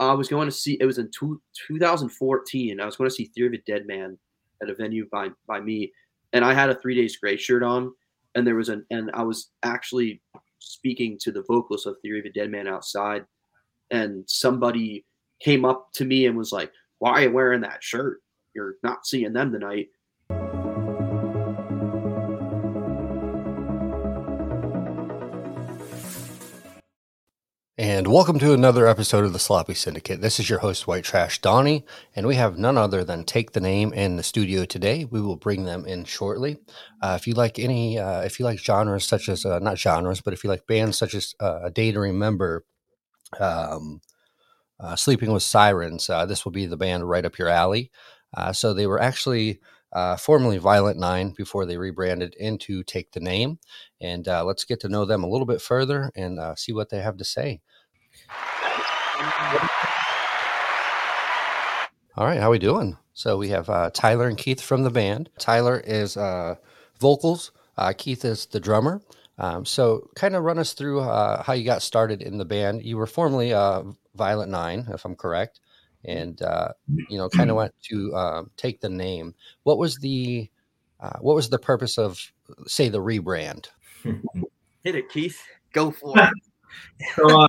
I was going to see. It was in two, 2014. I was going to see Theory of a Dead Man at a venue by by me, and I had a Three Days Grace shirt on, and there was an and I was actually speaking to the vocalist of Theory of a Dead Man outside, and somebody came up to me and was like, "Why are you wearing that shirt? You're not seeing them tonight." And welcome to another episode of the Sloppy Syndicate. This is your host, White Trash Donnie, and we have none other than Take the Name in the studio today. We will bring them in shortly. Uh, if you like any, uh, if you like genres such as, uh, not genres, but if you like bands such as uh, A Day to Remember, um, uh, Sleeping with Sirens, uh, this will be the band right up your alley. so they were actually formerly Violent Nine before they rebranded into Take the Name. And let's get to know them a little bit further and see what they have to say. All right, how we doing? So we have uh, Tyler and Keith from the band. Tyler is uh, vocals. Uh, Keith is the drummer. Um, so, kind of run us through uh, how you got started in the band. You were formerly uh, Violent Nine, if I'm correct, and uh, you know, kind of went to um, take the name. What was the what was the purpose of, say, the rebrand? Hit it, Keith. Go for it. so,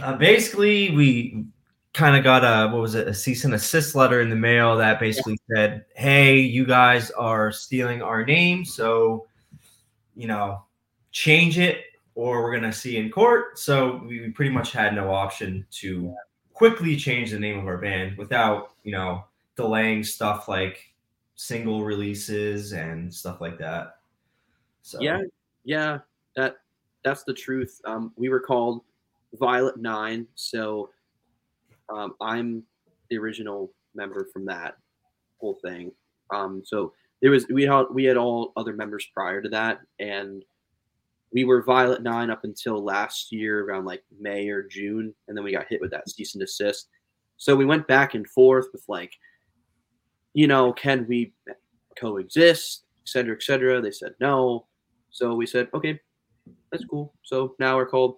uh, basically, we kind of got a what was it a cease and assist letter in the mail that basically yeah. said, "Hey, you guys are stealing our name, so you know, change it, or we're gonna see in court." So we pretty much had no option to quickly change the name of our band without you know delaying stuff like single releases and stuff like that. So yeah, yeah, that that's the truth. Um, we were called Violent Nine. So um, I'm the original member from that whole thing. Um, so there was we had we had all other members prior to that, and we were Violet Nine up until last year around like May or June, and then we got hit with that cease and desist. So we went back and forth with like, you know, can we coexist, et cetera, et cetera. They said no. So we said, okay, that's cool. So now we're called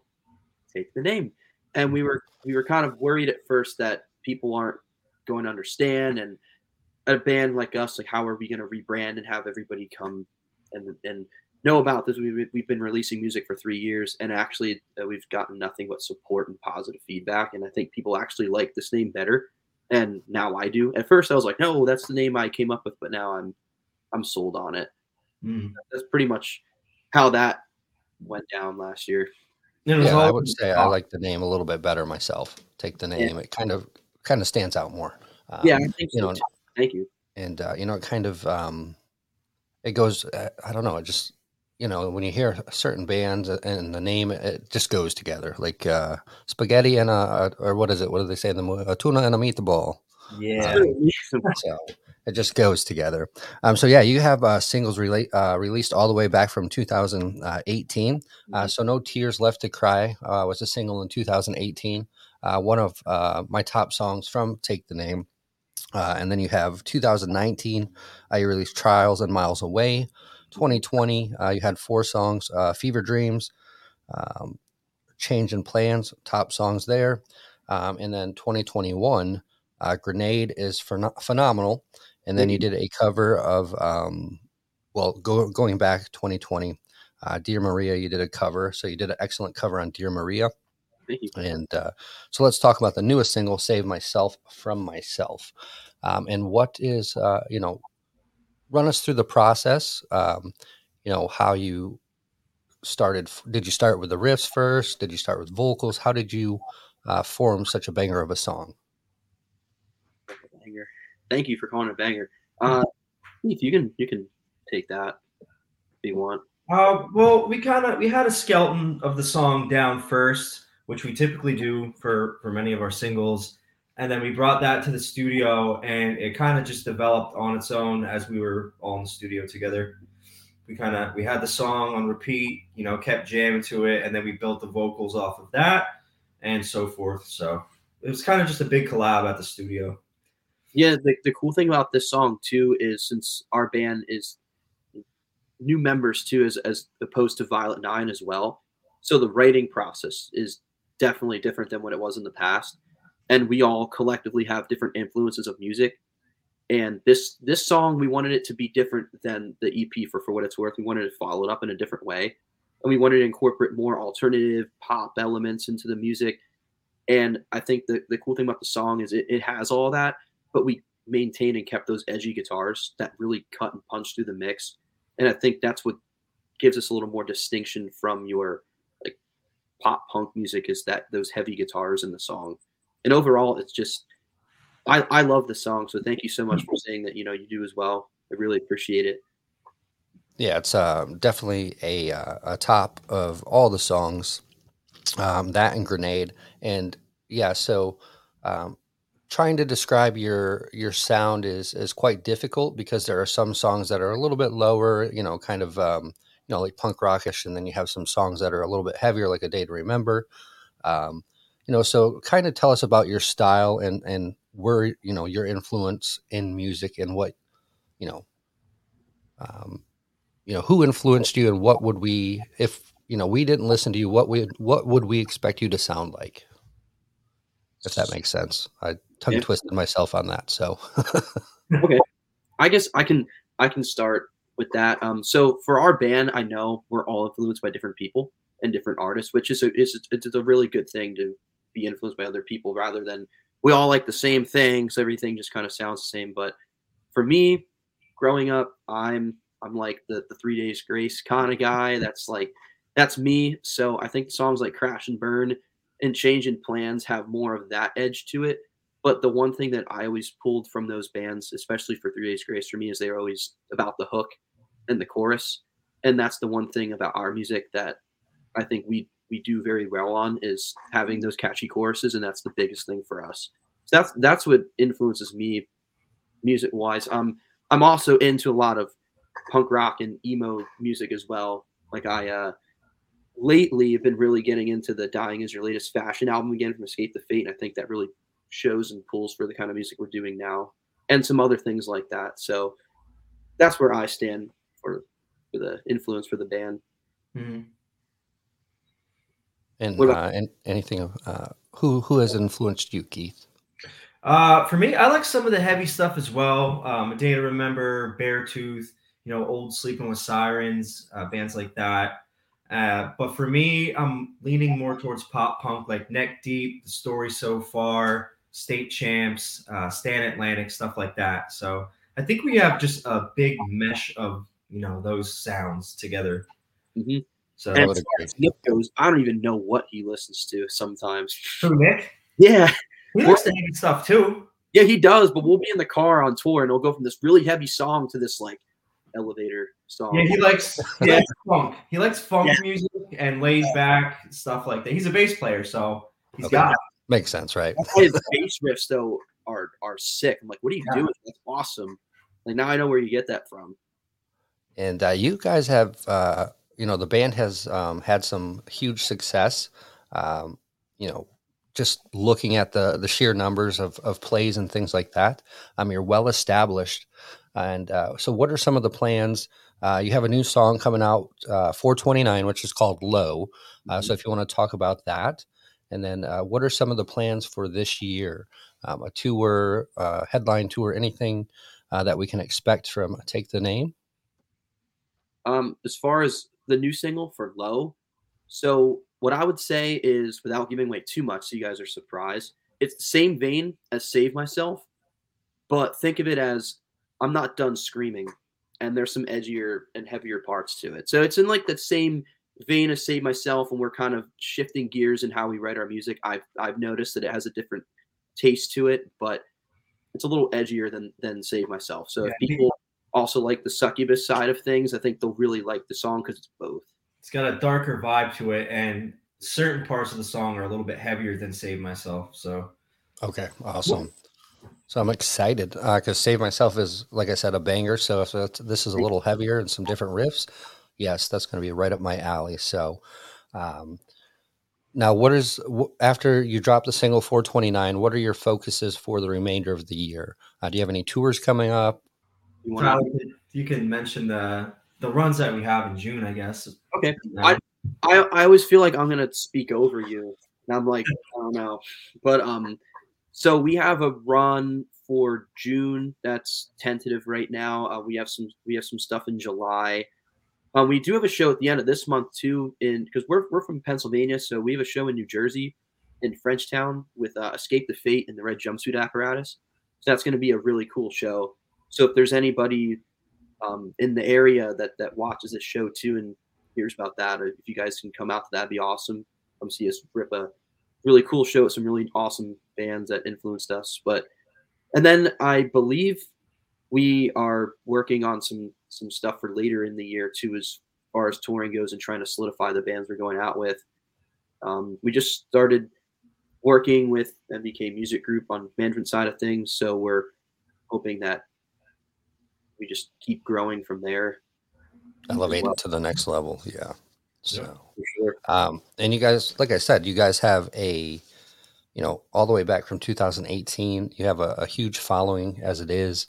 take the name. And we were we were kind of worried at first that people aren't going to understand and a band like us, like how are we going to rebrand and have everybody come and and know about this? We've, we've been releasing music for three years, and actually uh, we've gotten nothing but support and positive feedback. And I think people actually like this name better, and now I do. At first, I was like, no, that's the name I came up with, but now I'm I'm sold on it. Mm. That's pretty much how that went down last year yeah, I would say I like the name a little bit better myself. Take the name; yeah. it kind of kind of stands out more. Um, yeah, you so know. Too. Thank you. And uh, you know, it kind of um, it goes. Uh, I don't know. It just you know when you hear certain bands and the name, it just goes together. Like uh, spaghetti and a or what is it? What do they say in the movie? A tuna and a meatball. Yeah. Um, so it just goes together. Um, so yeah, you have uh, singles rela- uh, released all the way back from 2018. Uh, mm-hmm. so no tears left to cry uh, was a single in 2018. Uh, one of uh, my top songs from Take the Name. and then you have 2019. you released Trials and Miles Away. 2020, you had four songs: Fever Dreams, um, Change in Plans, top songs there. Um, and then 2021. Grenade is phen- phenomenal. And then you did a cover of, um, well, go, going back 2020, uh, Dear Maria, you did a cover. So you did an excellent cover on Dear Maria. Thank you. And uh, so let's talk about the newest single, Save Myself from Myself. Um, and what is, uh, you know, run us through the process, um, you know, how you started. Did you start with the riffs first? Did you start with vocals? How did you uh, form such a banger of a song? Thank you for calling it a banger. Uh, if you can, you can take that if you want. Uh, well, we kind of we had a skeleton of the song down first, which we typically do for for many of our singles, and then we brought that to the studio, and it kind of just developed on its own as we were all in the studio together. We kind of we had the song on repeat, you know, kept jamming to it, and then we built the vocals off of that, and so forth. So it was kind of just a big collab at the studio. Yeah, the, the cool thing about this song too is since our band is new members too, as as opposed to Violet Nine as well. So the writing process is definitely different than what it was in the past. and we all collectively have different influences of music. And this this song, we wanted it to be different than the EP for for what it's worth. We wanted to follow it up in a different way, and we wanted to incorporate more alternative pop elements into the music. And I think the, the cool thing about the song is it, it has all that, but we maintained and kept those edgy guitars that really cut and punch through the mix. And I think that's what gives us a little more distinction from your like pop punk music is that those heavy guitars in the song. And overall, it's just I, I love the song. So thank you so much for saying that you know you do as well. I really appreciate it. Yeah, it's uh, definitely a uh, a top of all the songs. Um, that and Grenade, and yeah, so um, trying to describe your your sound is is quite difficult because there are some songs that are a little bit lower, you know, kind of um, you know like punk rockish, and then you have some songs that are a little bit heavier, like A Day to Remember. Um, you know, so kind of tell us about your style and and where you know your influence in music and what you know um, you know who influenced you and what would we if you know we didn't listen to you what we what would we expect you to sound like if that makes sense i tongue twisted yeah. myself on that so okay i guess i can i can start with that um so for our band i know we're all influenced by different people and different artists which is a, is it's a really good thing to be influenced by other people rather than we all like the same things. So everything just kind of sounds the same. But for me, growing up, I'm I'm like the the three days grace kind of guy. That's like that's me. So I think songs like Crash and Burn and change in Plans have more of that edge to it. But the one thing that I always pulled from those bands, especially for Three Days Grace, for me is they're always about the hook and the chorus. And that's the one thing about our music that I think we we do very well on is having those catchy choruses, and that's the biggest thing for us. So that's that's what influences me music wise. Um, I'm also into a lot of punk rock and emo music as well. Like I uh, lately have been really getting into the "Dying Is Your Latest Fashion" album again from Escape the Fate, and I think that really shows and pulls for the kind of music we're doing now, and some other things like that. So that's where I stand for for the influence for the band. Mm-hmm. And, uh, and anything uh, who who has influenced you, Keith? Uh, for me, I like some of the heavy stuff as well. Um, A Day to Remember, Beartooth, you know, Old Sleeping with Sirens, uh, bands like that. Uh, but for me, I'm leaning more towards pop punk, like Neck Deep, The Story So Far, State Champs, uh, Stand Atlantic, stuff like that. So I think we have just a big mesh of you know those sounds together. Mm-hmm. So and as far as Nick goes, I don't even know what he listens to sometimes. Who Nick? Yeah. He likes the heavy stuff too. Yeah, he does, but we'll be in the car on tour and it'll go from this really heavy song to this like elevator song. Yeah, he likes yeah, funk. He likes funk yeah. music and laid back stuff like that. He's a bass player, so he's okay. got it. Makes sense, right? His bass riffs though are are sick. I'm like, what are you yeah. doing? That's awesome. Like now I know where you get that from. And uh, you guys have uh, you know the band has um, had some huge success. Um, you know, just looking at the the sheer numbers of of plays and things like that. Um, you're well established, and uh, so what are some of the plans? Uh, you have a new song coming out, uh, 429, which is called Low. Uh, mm-hmm. So if you want to talk about that, and then uh, what are some of the plans for this year? Um, a tour, uh, headline tour, anything that we can expect from Take the Name? Um, as far as the new single for Low. So what I would say is, without giving away too much, so you guys are surprised, it's the same vein as Save Myself, but think of it as I'm not done screaming, and there's some edgier and heavier parts to it. So it's in like that same vein as Save Myself, and we're kind of shifting gears in how we write our music. I've I've noticed that it has a different taste to it, but it's a little edgier than than Save Myself. So yeah, if people also like the succubus side of things, I think they'll really like the song because it's both. It's got a darker vibe to it, and certain parts of the song are a little bit heavier than Save Myself. So, okay, awesome. So I'm excited because uh, Save Myself is, like I said, a banger. So if this is a little heavier and some different riffs, yes, that's going to be right up my alley. So, um, now what is after you drop the single 429? What are your focuses for the remainder of the year? Uh, do you have any tours coming up? You, wanna... you can mention the the runs that we have in June, I guess. Okay. I, I I always feel like I'm gonna speak over you. And I'm like, I don't know. But um So we have a run for June. That's tentative right now. Uh, we have some we have some stuff in July. Um, we do have a show at the end of this month too, in because we're we're from Pennsylvania, so we have a show in New Jersey, in Frenchtown with uh, Escape the Fate and the Red Jumpsuit Apparatus. So that's going to be a really cool show. So if there's anybody um, in the area that that watches this show too and hears about that, if you guys can come out to that, that'd be awesome. Come see us rip a really cool show with some really awesome bands that influenced us. But and then I believe we are working on some some stuff for later in the year too, as far as touring goes and trying to solidify the bands we're going out with. Um, we just started working with MBK Music Group on management side of things, so we're hoping that we just keep growing from there. Elevate well. it to the next level, yeah. So, yeah, sure. um, and you guys, like I said, you guys have a you know, all the way back from 2018. You have a, a huge following as it is.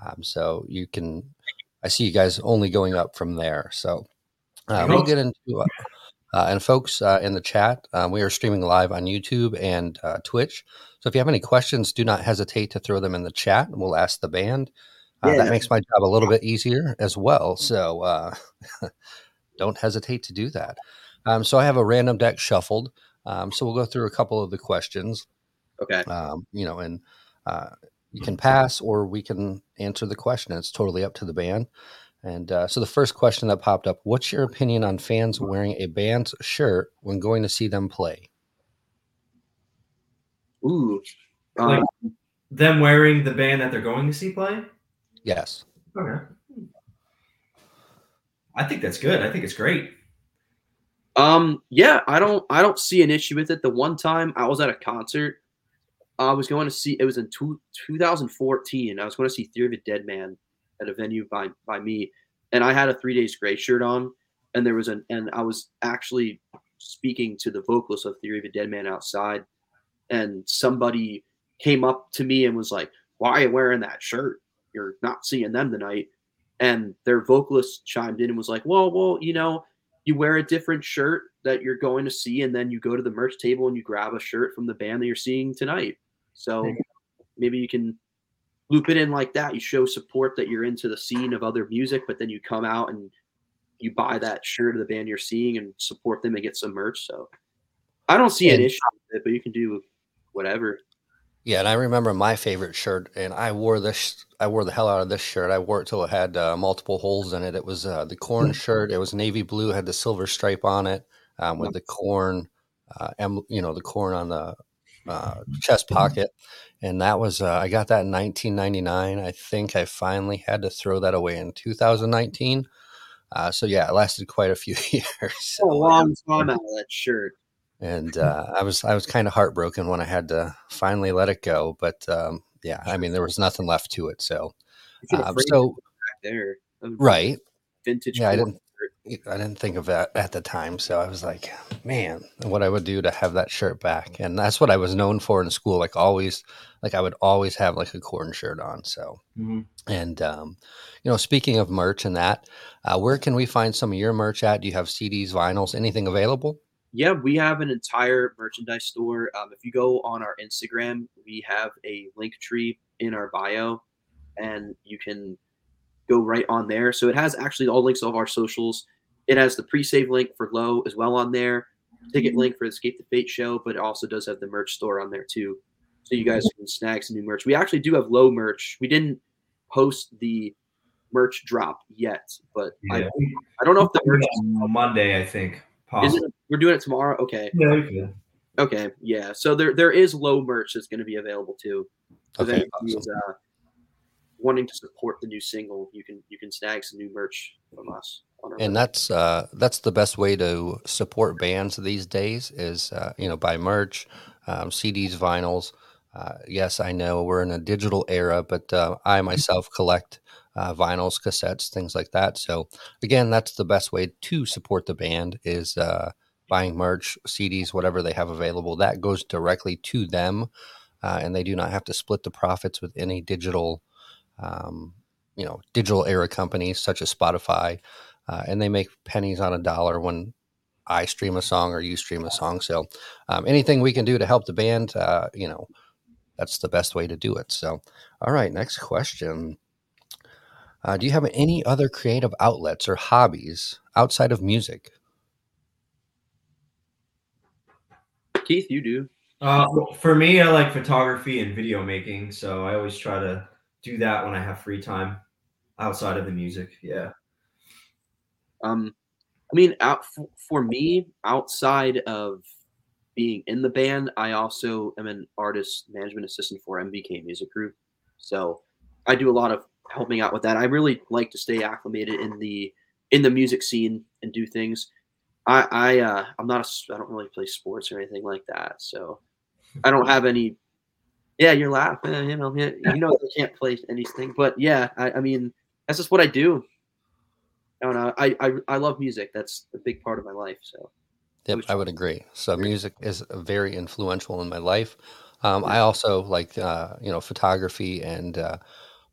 Um, so you can, I see you guys only going up from there. So uh, we'll get into, uh, uh, and folks uh, in the chat, um, we are streaming live on YouTube and uh, Twitch. So if you have any questions, do not hesitate to throw them in the chat and we'll ask the band. Uh, yeah. That makes my job a little bit easier as well. So don't hesitate to do that. Um, so I have a random deck shuffled. Um, so we'll go through a couple of the questions. Okay. Um, you know, and uh, you can pass or we can answer the question. It's totally up to the band. And uh, so the first question that popped up: What's your opinion on fans wearing a band's shirt when going to see them play? Ooh, um, like them wearing the band that they're going to see play. Yes. Okay. I think that's good. I think it's great. Um, yeah, I don't I don't see an issue with it. The one time I was at a concert, I was going to see it was in two, 2014. I was going to see Theory of a Dead Man at a venue by by me, and I had a Three Days Grace shirt on, and there was an and I was actually speaking to the vocalist of Theory of a Dead Man outside, and somebody came up to me and was like, "Why are you wearing that shirt? You're not seeing them tonight." And their vocalist chimed in and was like, "Well, well, you know." you wear a different shirt that you're going to see, and then you go to the merch table and you grab a shirt from the band that you're seeing tonight. So maybe you can loop it in like that. You show support that you're into the scene of other music, but then you come out and you buy that shirt of the band you're seeing and support them and get some merch. So I don't see an issue with it, but you can do whatever. Yeah, and I remember my favorite shirt, and I wore this. I wore the hell out of this shirt. I wore it till it had uh, multiple holes in it. It was uh, the Korn shirt. It was navy blue, had the silver stripe on it, um, with the Korn, uh, em, you know, the Korn on the uh, chest pocket, and that was. Uh, I got that in 1999. I think I finally had to throw that away in 2019. Uh, so yeah, it lasted quite a few years. a long time out of that shirt and uh, I was I was kind of heartbroken when I had to finally let it go. But um, yeah, I mean there was nothing left to it. So um, so there, right, vintage. Yeah, I didn't I didn't think of that at the time. So I was like, man, what I would do to have that shirt back, and that's what I was known for in school. Like always, like I would always have like a Korn shirt on. So mm-hmm. and um, you know, speaking of merch and that, uh, where can we find some of your merch at? Do you have CDs, vinyls, anything available? Yeah, we have an entire merchandise store. Um, if you go on our Instagram, we have a Linktree in our bio, and you can go right on there. So it has actually all links of our socials. It has the pre-save link for Low as well on there, ticket link for the Escape the Fate show, but it also does have the merch store on there too. So you guys can snag some new merch. We actually do have Low merch. We didn't post the merch drop yet, but yeah. I, I don't know if the merch on Monday. I think is it, we're doing it tomorrow. Okay. Yeah, okay. Okay. Yeah. So there there is low merch that's going to be available too. So okay. Awesome. Uh, wanting to support the new single, you can you can snag some new merch from us. and that's uh, that's the best way to support bands these days is uh, you know buy merch, um, CDs, vinyls. Uh, yes, I know we're in a digital era, but uh, I myself collect uh, vinyls, cassettes, things like that. So again, that's the best way to support the band is uh, buying merch, CDs, whatever they have available. That goes directly to them, uh, and they do not have to split the profits with any digital, um, you know, digital era companies such as Spotify, uh, and they make pennies on a dollar when I stream a song or you stream a song. So um, anything we can do to help the band, uh, you know that's the best way to do it. So, all right, next question. Uh, do you have any other creative outlets or hobbies outside of music? Keith, you do. Uh, for me, I like photography and video making, so I always try to do that when I have free time outside of the music. Yeah. Um, I mean, out for, for me, outside of being in the band, I also am an artist management assistant for MBK Music Group. So I do a lot of helping out with that. I really like to stay acclimated in the in the music scene and do things. I I uh, I'm not a I don't really play sports or anything like that, so I don't have any. Yeah, you're laughing. You know, you know, I can't play anything, but yeah, I, I mean, that's just what I do. I don't know. I, I I love music. That's a big part of my life. So. Yep, I would agree. So music is very influential in my life. Um, I also like uh, you know photography and uh,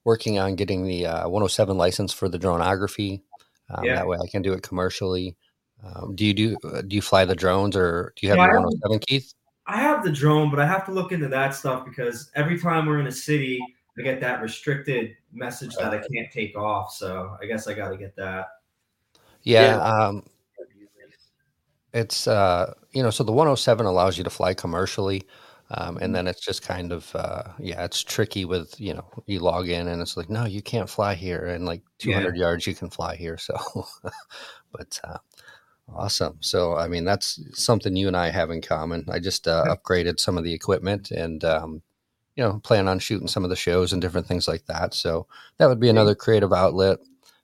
working on getting the uh, 107 license for the dronography. Um, Yeah. That way, I can do it commercially. Um, do you do uh, do you fly the drones or do you have Yeah, I your have- 107, Keith? I have the drone, but I have to look into that stuff because every time we're in a city, I get that restricted message that I can't take off. So I guess I got to get that. Yeah, Yeah. um, it's uh, you know, so the 107 allows you to fly commercially, um, and then it's just kind of uh, yeah, it's tricky with you know you log in and it's like no, you can't fly here, and like 200 yards you can fly here. So, but uh, awesome. So I mean, that's something you and I have in common. I just uh, upgraded some of the equipment and. Um, you know, plan on shooting some of the shows and different things like that. So that would be another creative outlet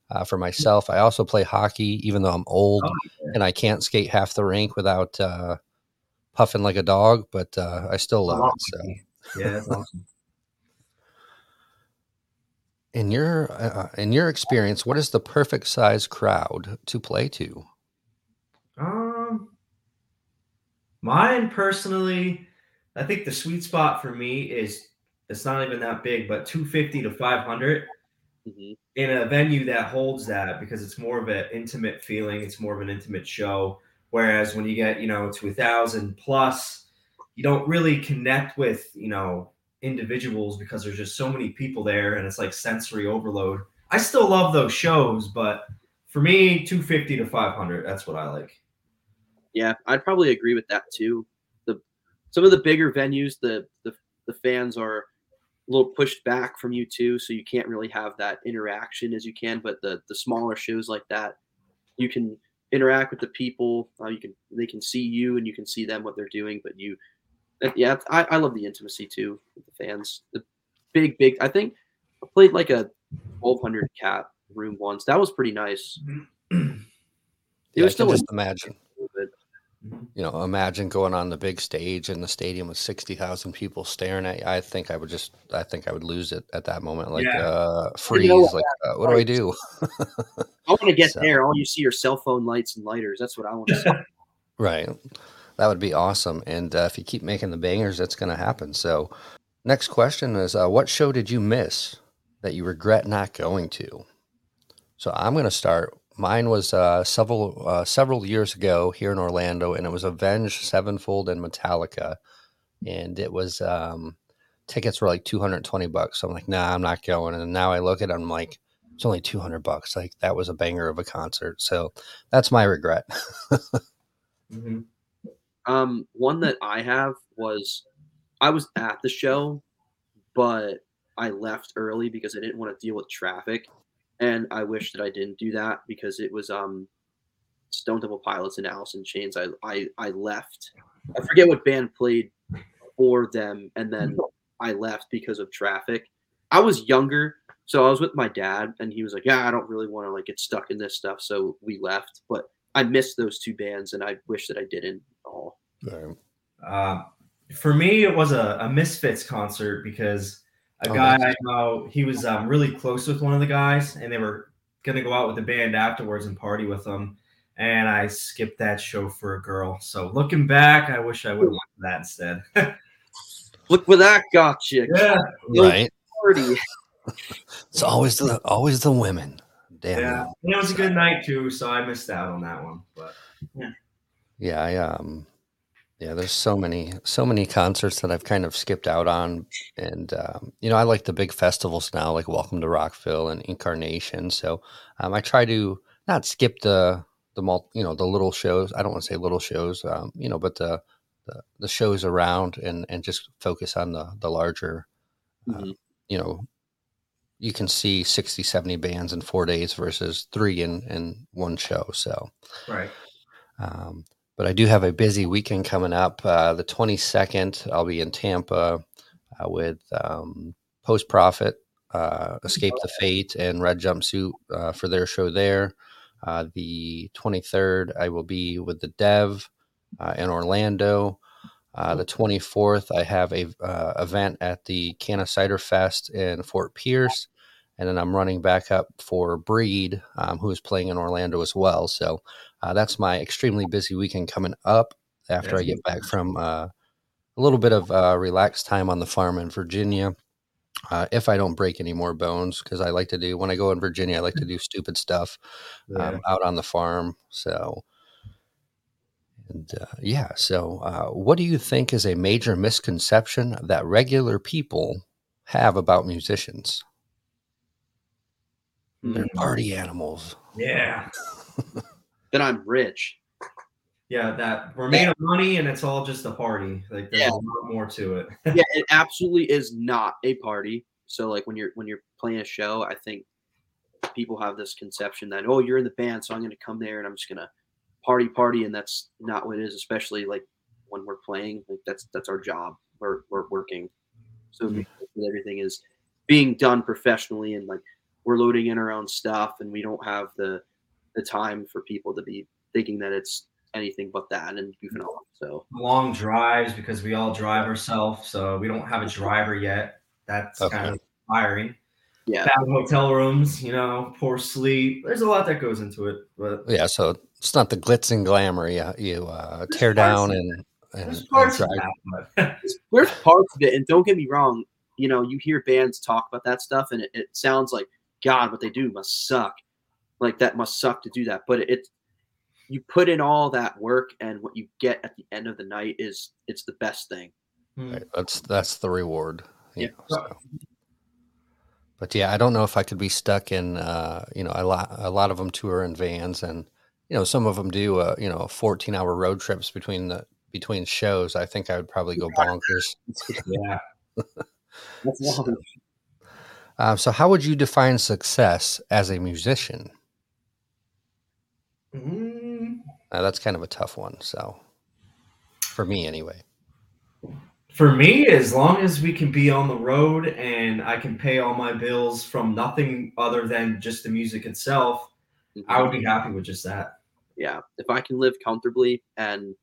uh, for myself. I also play hockey, even though I'm old Oh, yeah. and I can't skate half the rink without uh, puffing like a dog, but uh, I still love it. So, Yeah, that's awesome. in your uh, in your experience, what is the perfect size crowd to play to? Um, mine personally, I think the sweet spot for me is it's not even that big, but 250 to 500 Mhm. in a venue that holds that because it's more of an intimate feeling. It's more of an intimate show. Whereas when you get, you know, to a thousand plus, you don't really connect with, you know, individuals because there's just so many people there and it's like sensory overload. I still love those shows, but for me, 250 to 500, that's what I like. Yeah, I'd probably agree with that too. The some of the bigger venues, the the, the fans are a little pushed back from you too, so you can't really have that interaction as you can. But the the smaller shows like that, you can interact with the people. Uh, you can they can see you and you can see them what they're doing. But you, uh, yeah, I, I love the intimacy too with the fans. The big big. I think I played like a 1200 cap room once. That was pretty nice. It Yeah, was I can still a just imagine. Bit. You know, imagine going on the big stage in the stadium with sixty thousand people staring at you. I think I would just, I think I would lose it at that moment. Like, Yeah. uh, freeze. know, like, uh, what do I do? I want to get So- there. All you see are cell phone lights and lighters. That's what I want to see. Right. That would be awesome. And uh, if you keep making the bangers, that's going to happen. So, next question is uh, what show did you miss that you regret not going to? So, I'm going to start. Mine was uh, several uh, several years ago here in Orlando, and it was Avenged Sevenfold and Metallica, and it was um, tickets were like 220 bucks. So I'm like, nah, I'm not going. And now I look at it, I'm like, it's only 200 bucks. Like that was a banger of a concert. So that's my regret. Mhm. Um, one that I have was I was at the show, but I left early because I didn't want to deal with traffic, and I wish that I didn't do that because it was um Stone Temple Pilots and Alice in Chains. I I I left. I forget what band played for them, and then I left because of traffic. I was younger, so I was with my dad, and he was like, "Yeah, I don't really want to like get stuck in this stuff," so we left. But I missed those two bands, and I wish that I didn't at all. Right. Uh, for me, it was a, a Misfits concert because a Oh, guy nice. I know he was um, really close with one of the guys, and they were gonna go out with the band afterwards and party with them. And I skipped that show for a girl. So looking back, I wish I would have went to that instead. Look where that got you. yeah, Right. Party. It's always the always the women. Damn. yeah. And it was a good night too, so I missed out on that one. But yeah. Yeah, I um Yeah, there's so many, so many concerts that I've kind of skipped out on, and um, you know, I like the big festivals now, like Welcome to Rockville and Inkcarceration. So um, I try to not skip the the mul- you know the little shows. I don't want to say little shows, um, you know, but the, the the shows around and and just focus on the the larger, uh, Mhm. you know. You can see 60, 70 bands in four days versus three in, in one show. So, Right. um, but I do have a busy weekend coming up. Uh, the 22nd, I'll be in Tampa uh, with um, Post Profit, uh, Escape the Fate, and Red Jumpsuit uh, for their show there. Uh, the 23rd, I will be with the Dev uh, in Orlando. The 24th, I have a event at the Canna Cider Fest in Fort Pierce, and then I'm running back up for Breed, um, who is playing in Orlando as well. So uh, that's my extremely busy weekend coming up after I get back from uh, a little bit of uh, relaxed time on the farm in Virginia. Uh, if I don't break any more bones, because I like to do when I go in Virginia, I like to do stupid stuff Yeah. um, out on the farm. So, and uh, yeah. So, uh, what do you think is a major misconception that regular people have about musicians? They're Mm. party animals. yeah. then I'm rich. Yeah, that we're made of money and it's all just a party. Like there's Yeah. a lot more to it. yeah, it absolutely is not a party. So like when you're when you're playing a show, I think people have this conception that oh you're in the band, so I'm going to come there and I'm just going to party party, and that's not what it is. Especially like when we're playing, like that's that's our job. We're we're working, so Mhm. everything is being done professionally, and like we're loading in our own stuff, and we don't have the the time for people to be thinking that it's anything but that and goofing off. So Long drives because we all drive ourselves, so we don't have a driver yet. That's Okay. kind of tiring. yeah, Bad hotel rooms, you know, poor sleep. There's a lot that goes into it, but Yeah, so it's not the glitz and glamour you, you uh, There's tear down and, and, there's and parts of that. But there's parts of it, and don't get me wrong, you know, you hear bands talk about that stuff, and it, it sounds like God, what they do must suck. Like that must suck to do that, but it you put in all that work, and what you get at the end of the night is it's the best thing. Right, That's that's the reward. you Yeah. know, so. But yeah, I don't know if I could be stuck in. Uh, you know, a lot a lot of them tour in vans, and you know, some of them do. Uh, you know, fourteen hour road trips between the between shows. I think I would probably go bonkers. yeah. That's long. Um, so, how would you define success as a musician? Mm, Uh, that's kind of a tough one. So, for me, anyway. For me, as long as we can be on the road and I can pay all my bills from nothing other than just the music itself, I would be happy with just that. yeah, if I can live comfortably and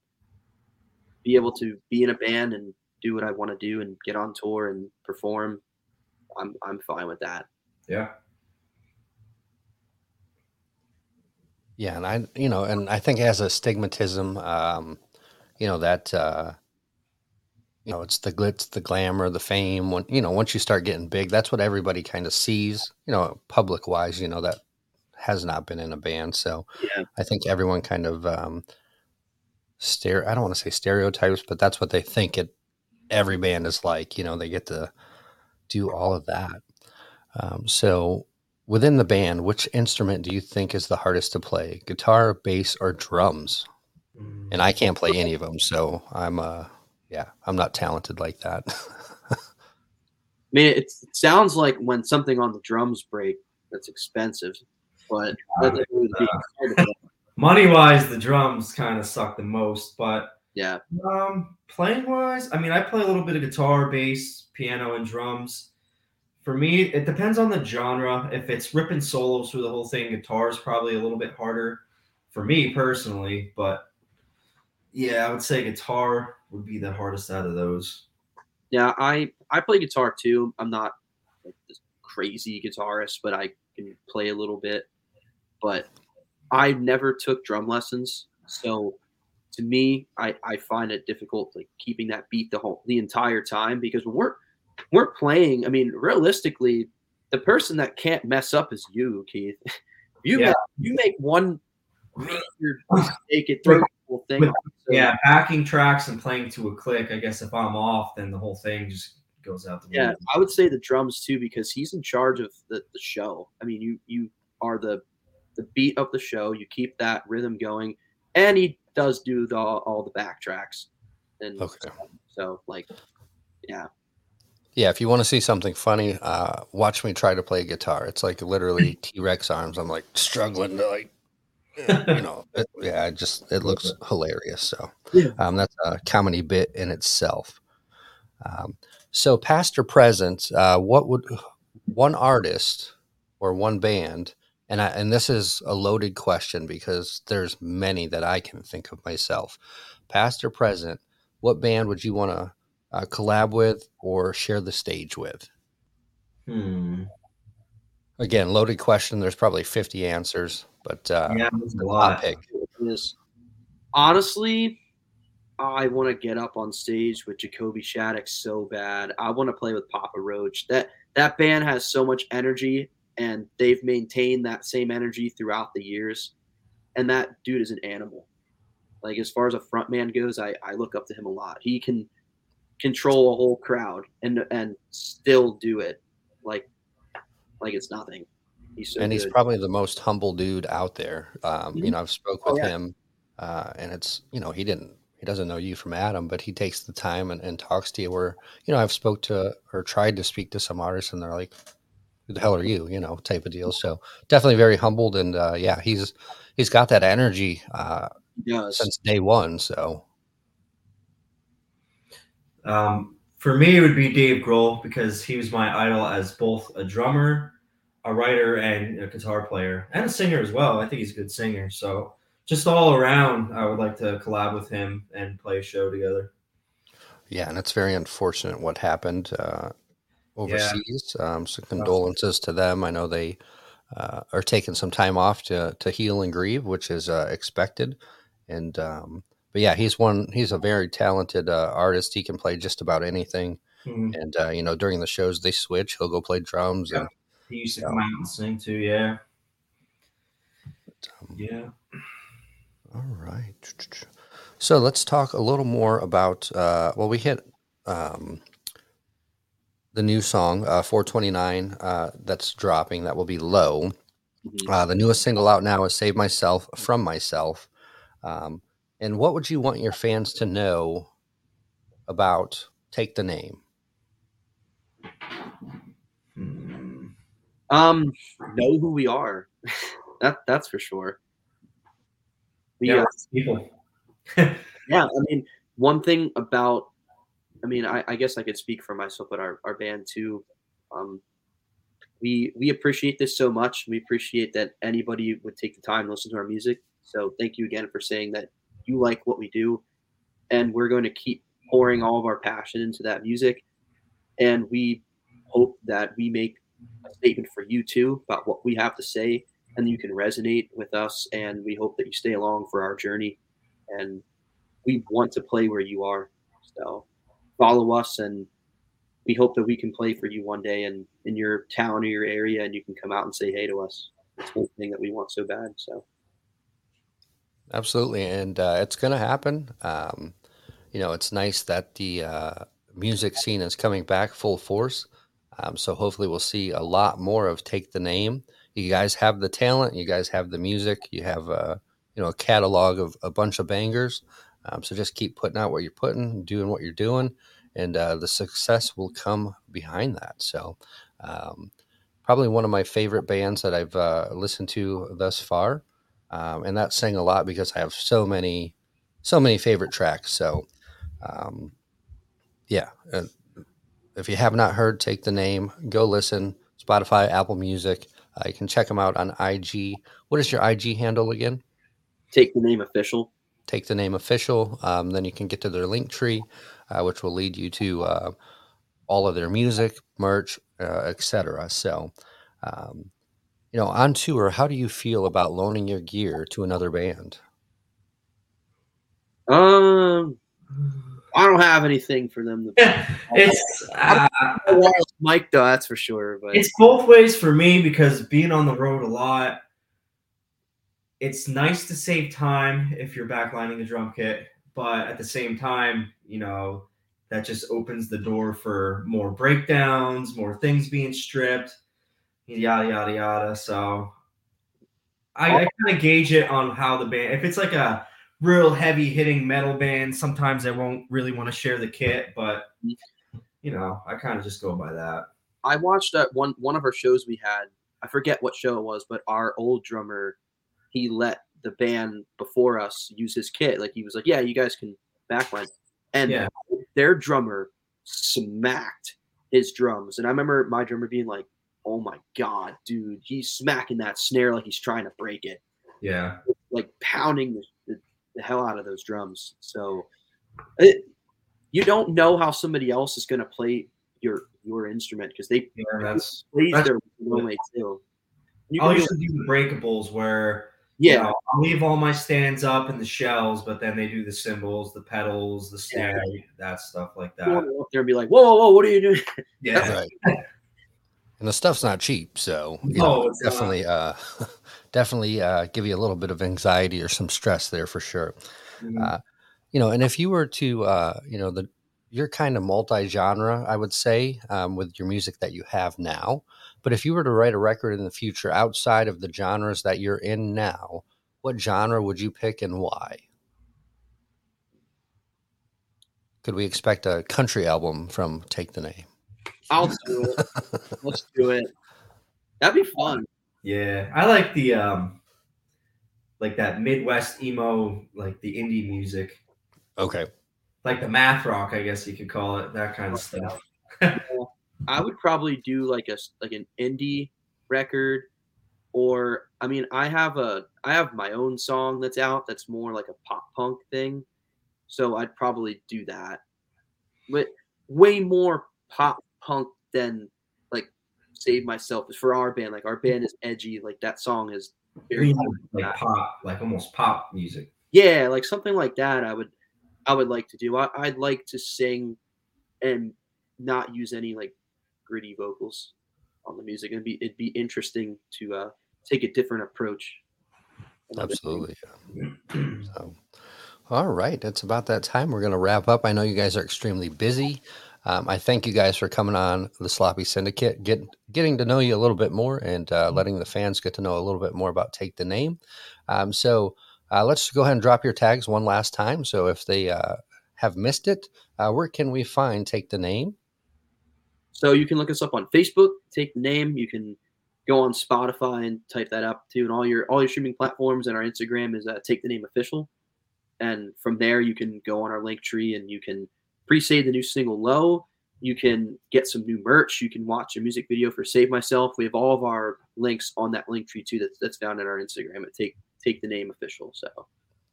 be able to be in a band and do what I want to do and get on tour and perform, I'm I'm fine with that. Yeah. Yeah, and I, you know, and I think as a stigmatism, um, you know that, uh, you know, it's the glitz, the glamour, the fame. When you know, once you start getting big, that's what everybody kind of sees. You know, public wise, you know that has not been in a band, so Yeah. I think everyone kind of um, stare. I don't want to say stereotypes, but that's what they think it. Every band is like. You know, they get to do all of that. Um, so within the band, which instrument do you think is the hardest to play? Guitar, bass, or drums? And I can't play any of them, so I'm uh yeah, I'm not talented like that. I mean, it sounds like when something on the drums break, that's expensive, but that doesn't really be part of it. Money wise, the drums kind of suck the most, but yeah, um, playing wise, I mean, I play a little bit of guitar, bass, piano, and drums. For me, it depends on the genre. If it's ripping solos through the whole thing, guitar is probably a little bit harder for me personally. But yeah, I would say guitar would be the hardest out of those. yeah. I I play guitar too. I'm not like this crazy guitarist, but I can play a little bit. But I never took drum lessons, so to me, I I find it difficult like keeping that beat the whole the entire time because when we're we're playing, I mean, realistically, the person that can't mess up is you, Keith. you Yeah. make, you make one major mistake, it throws the whole thing. With- So, yeah, backing tracks and playing to a click. I guess if I'm off, then the whole thing just goes out the window. yeah. I would say the drums too because he's in charge of the, the show. I mean, you you are the the beat of the show. You keep that rhythm going, and he does do the, all the backtracks. And Okay. stuff. so like, yeah, Yeah, if you want to see something funny, uh, watch me try to play guitar. It's like literally T Rex arms. I'm like struggling to like, you know, it, yeah, it just it looks hilarious. So Yeah. um, that's a comedy bit in itself. Um, so past or present, uh, what would one artist or one band? And I, and this is a loaded question because there's many that I can think of myself. Past or present, what band would you want to uh, collab with or share the stage with? Hmm. Again, loaded question. There's probably 50 answers, but uh, yeah, a lot. pick. honestly, I want to get up on stage with Jacoby Shaddix so bad. I want to play with Papa Roach. That that band has so much energy, and they've maintained that same energy throughout the years. And that dude is an animal. Like as far as a frontman goes, I, I look up to him a lot. He can control a whole crowd and and still do it like like it's nothing. He's so and he's probably the most humble dude out there. Um, You Mhm. know, I've spoke Oh, with yeah. him, uh, and it's you know he didn't he doesn't know you from Adam, but he takes the time and, and talks to you. Where you know I've spoke to or tried to speak to some artists, and they're like, "Who the hell are you?" You know, type of deal. So definitely very humbled, and uh, yeah, he's he's got that energy uh, since day one. So Um, for me, it would be Dave Grohl because he was my idol as both a drummer, a writer, and a guitar player, and a singer as well. I think he's a good singer. So just all around, I would like to collab with him and play a show together. yeah, and it's very unfortunate what happened uh, overseas. Um, so condolences to them. I know they uh, are taking some time off to to heal and grieve, which is uh, expected. And um, but yeah, he's one. He's a very talented uh, artist. He can play just about anything. Mhm. And uh, you know, during the shows they switch. He'll go play drums. And He used to come out and sing too. Yeah, um, yeah. All right. So let's talk a little more about. Uh, well, we hit um, the new song, uh, 429, uh, that's dropping. That will be low. Mhm. Uh, the newest single out now is Save Myself from Myself. Um, and what would you want your fans to know about Take the Name? Hmm. Um, know who we are. that that's for sure. We, Yeah, uh, people. yeah, I mean, one thing about, I mean, I, I guess I could speak for myself, but our, our band too. Um, we we appreciate this so much. We appreciate that anybody would take the time to listen to our music. So thank you again for saying that you like what we do, and we're going to keep pouring all of our passion into that music. And we hope that we make a statement for you too about what we have to say, and you can resonate with us. And we hope that you stay along for our journey. And we want to play where you are. So follow us, and we hope that we can play for you one day in in your town or your area, and you can come out and say hey to us. It's one thing that we want so bad. So Absolutely, and uh, it's going to happen. Um, you know, it's nice that the uh, music scene is coming back full force. Um, so hopefully, we'll see a lot more of "Take the Name." You guys have the talent. You guys have the music. You have a you know a catalog of a bunch of bangers. Um, so just keep putting out what you're putting, doing what you're doing, and uh, the success will come behind that. So, um, probably one of my favorite bands that I've uh, listened to thus far um, and that's saying a lot because I have so many, so many favorite tracks. So, um, yeah, uh, if you have not heard, take the name, go listen. Spotify, Apple Music. Uh, you can check them out on IG. What is your IG handle again? take the name official. Take the name official. Um, then you can get to their Linktree, uh, which will lead you to uh, all of their music, merch, uh, etc. So, um, you know, on tour, how do you feel about loaning your gear to another band? Um, I don't have anything for them to. it's uh, wireless mic though, that's for sure. But it's both ways for me because being on the road a lot, it's nice to save time if you're backlining a drum kit, but at the same time, you know, that just opens the door for more breakdowns, more things being stripped, yada yada yada. So I, I kind of gauge it on how the band. If it's like a real heavy hitting metal band, sometimes I won't really want to share the kit, but you know, I kind of just go by that. I watched that one one of our shows we had. I forget what show it was, but our old drummer, he let the band before us use his kit. Like he was like, "Yeah, you guys can backline," and Yeah. their drummer smacked his drums. And I remember my drummer being like, "Oh my god, dude, he's smacking that snare like he's trying to break it, Yeah. like pounding the, the, the hell out of those drums." So, it, you don't know how somebody else is going to play your your instrument because they Yeah, that's plays That's- their own too. You I'll usually do the breakables where yeah, you know, I'll leave all my stands up and the shells, but then they do the cymbals, the pedals, the snare, that stuff like that. to go up there and be like, "Whoa, whoa, whoa, what are you doing?" Yeah. Right. And the stuff's not cheap, so you No, know, it's definitely, uh, definitely uh, give you a little bit of anxiety or some stress there for sure. Mhm. Uh, you know, and if you were to, uh, you know, the you're kind of multi-genre, I would say, um, with your music that you have now. But if you were to write a record in the future outside of the genres that you're in now, what genre would you pick and why? Could we expect a country album from Take the Name? I'll do it. Let's do it. That'd be fun. Yeah, I like the um, like that Midwest emo, like the indie music, Okay. like the math rock, I guess you could call it, that kind of stuff. I would probably do like a like an indie record, or I mean, I have a I have my own song that's out that's more like a pop punk thing, so I'd probably do that. But way more pop punk than like Save Myself is for our band. Like our band is edgy. Like that song is very like pop, like almost pop music. yeah, like something like that. I would I would like to do. I, I'd like to sing and not use any like gritty vocals on the music. It'd be it'd be interesting to uh, take a different approach. Absolutely. So, all right, it's about that time. We're going to wrap up. I know you guys are extremely busy. Um, I thank you guys for coming on the Sloppy Syndicate, get, getting to know you a little bit more, and uh, letting the fans get to know a little bit more about Take the Name. Um, so uh, let's go ahead and drop your tags one last time. So if they uh, have missed it, uh, where can we find Take the Name? So you can look us up on Facebook, take the name. You can go on Spotify and type that up too, and all your all your streaming platforms. And our Instagram is uh, take the name official. And from there, you can go on our Linktree and you can pre-save the new single "Low." You can get some new merch. You can watch a music video for "Save Myself." We have all of our links on that Linktree too. That's that's found in our Instagram at take take the name official. So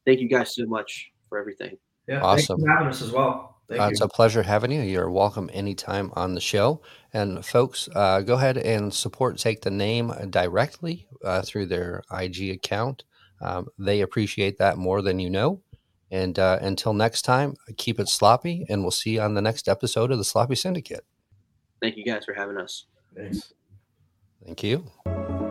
thank you guys so much for everything. Yeah, Awesome. Thanks for having us as well. Thank Uh, you. it's a pleasure having you. You're welcome anytime on the show. And folks, uh, go ahead and support Take the Name directly uh, through their IG account. Um, they appreciate that more than you know. And uh, until next time, keep it sloppy, and we'll see you on the next episode of the Sloppy Syndicate. Thank you guys for having us. Thanks. Thank you.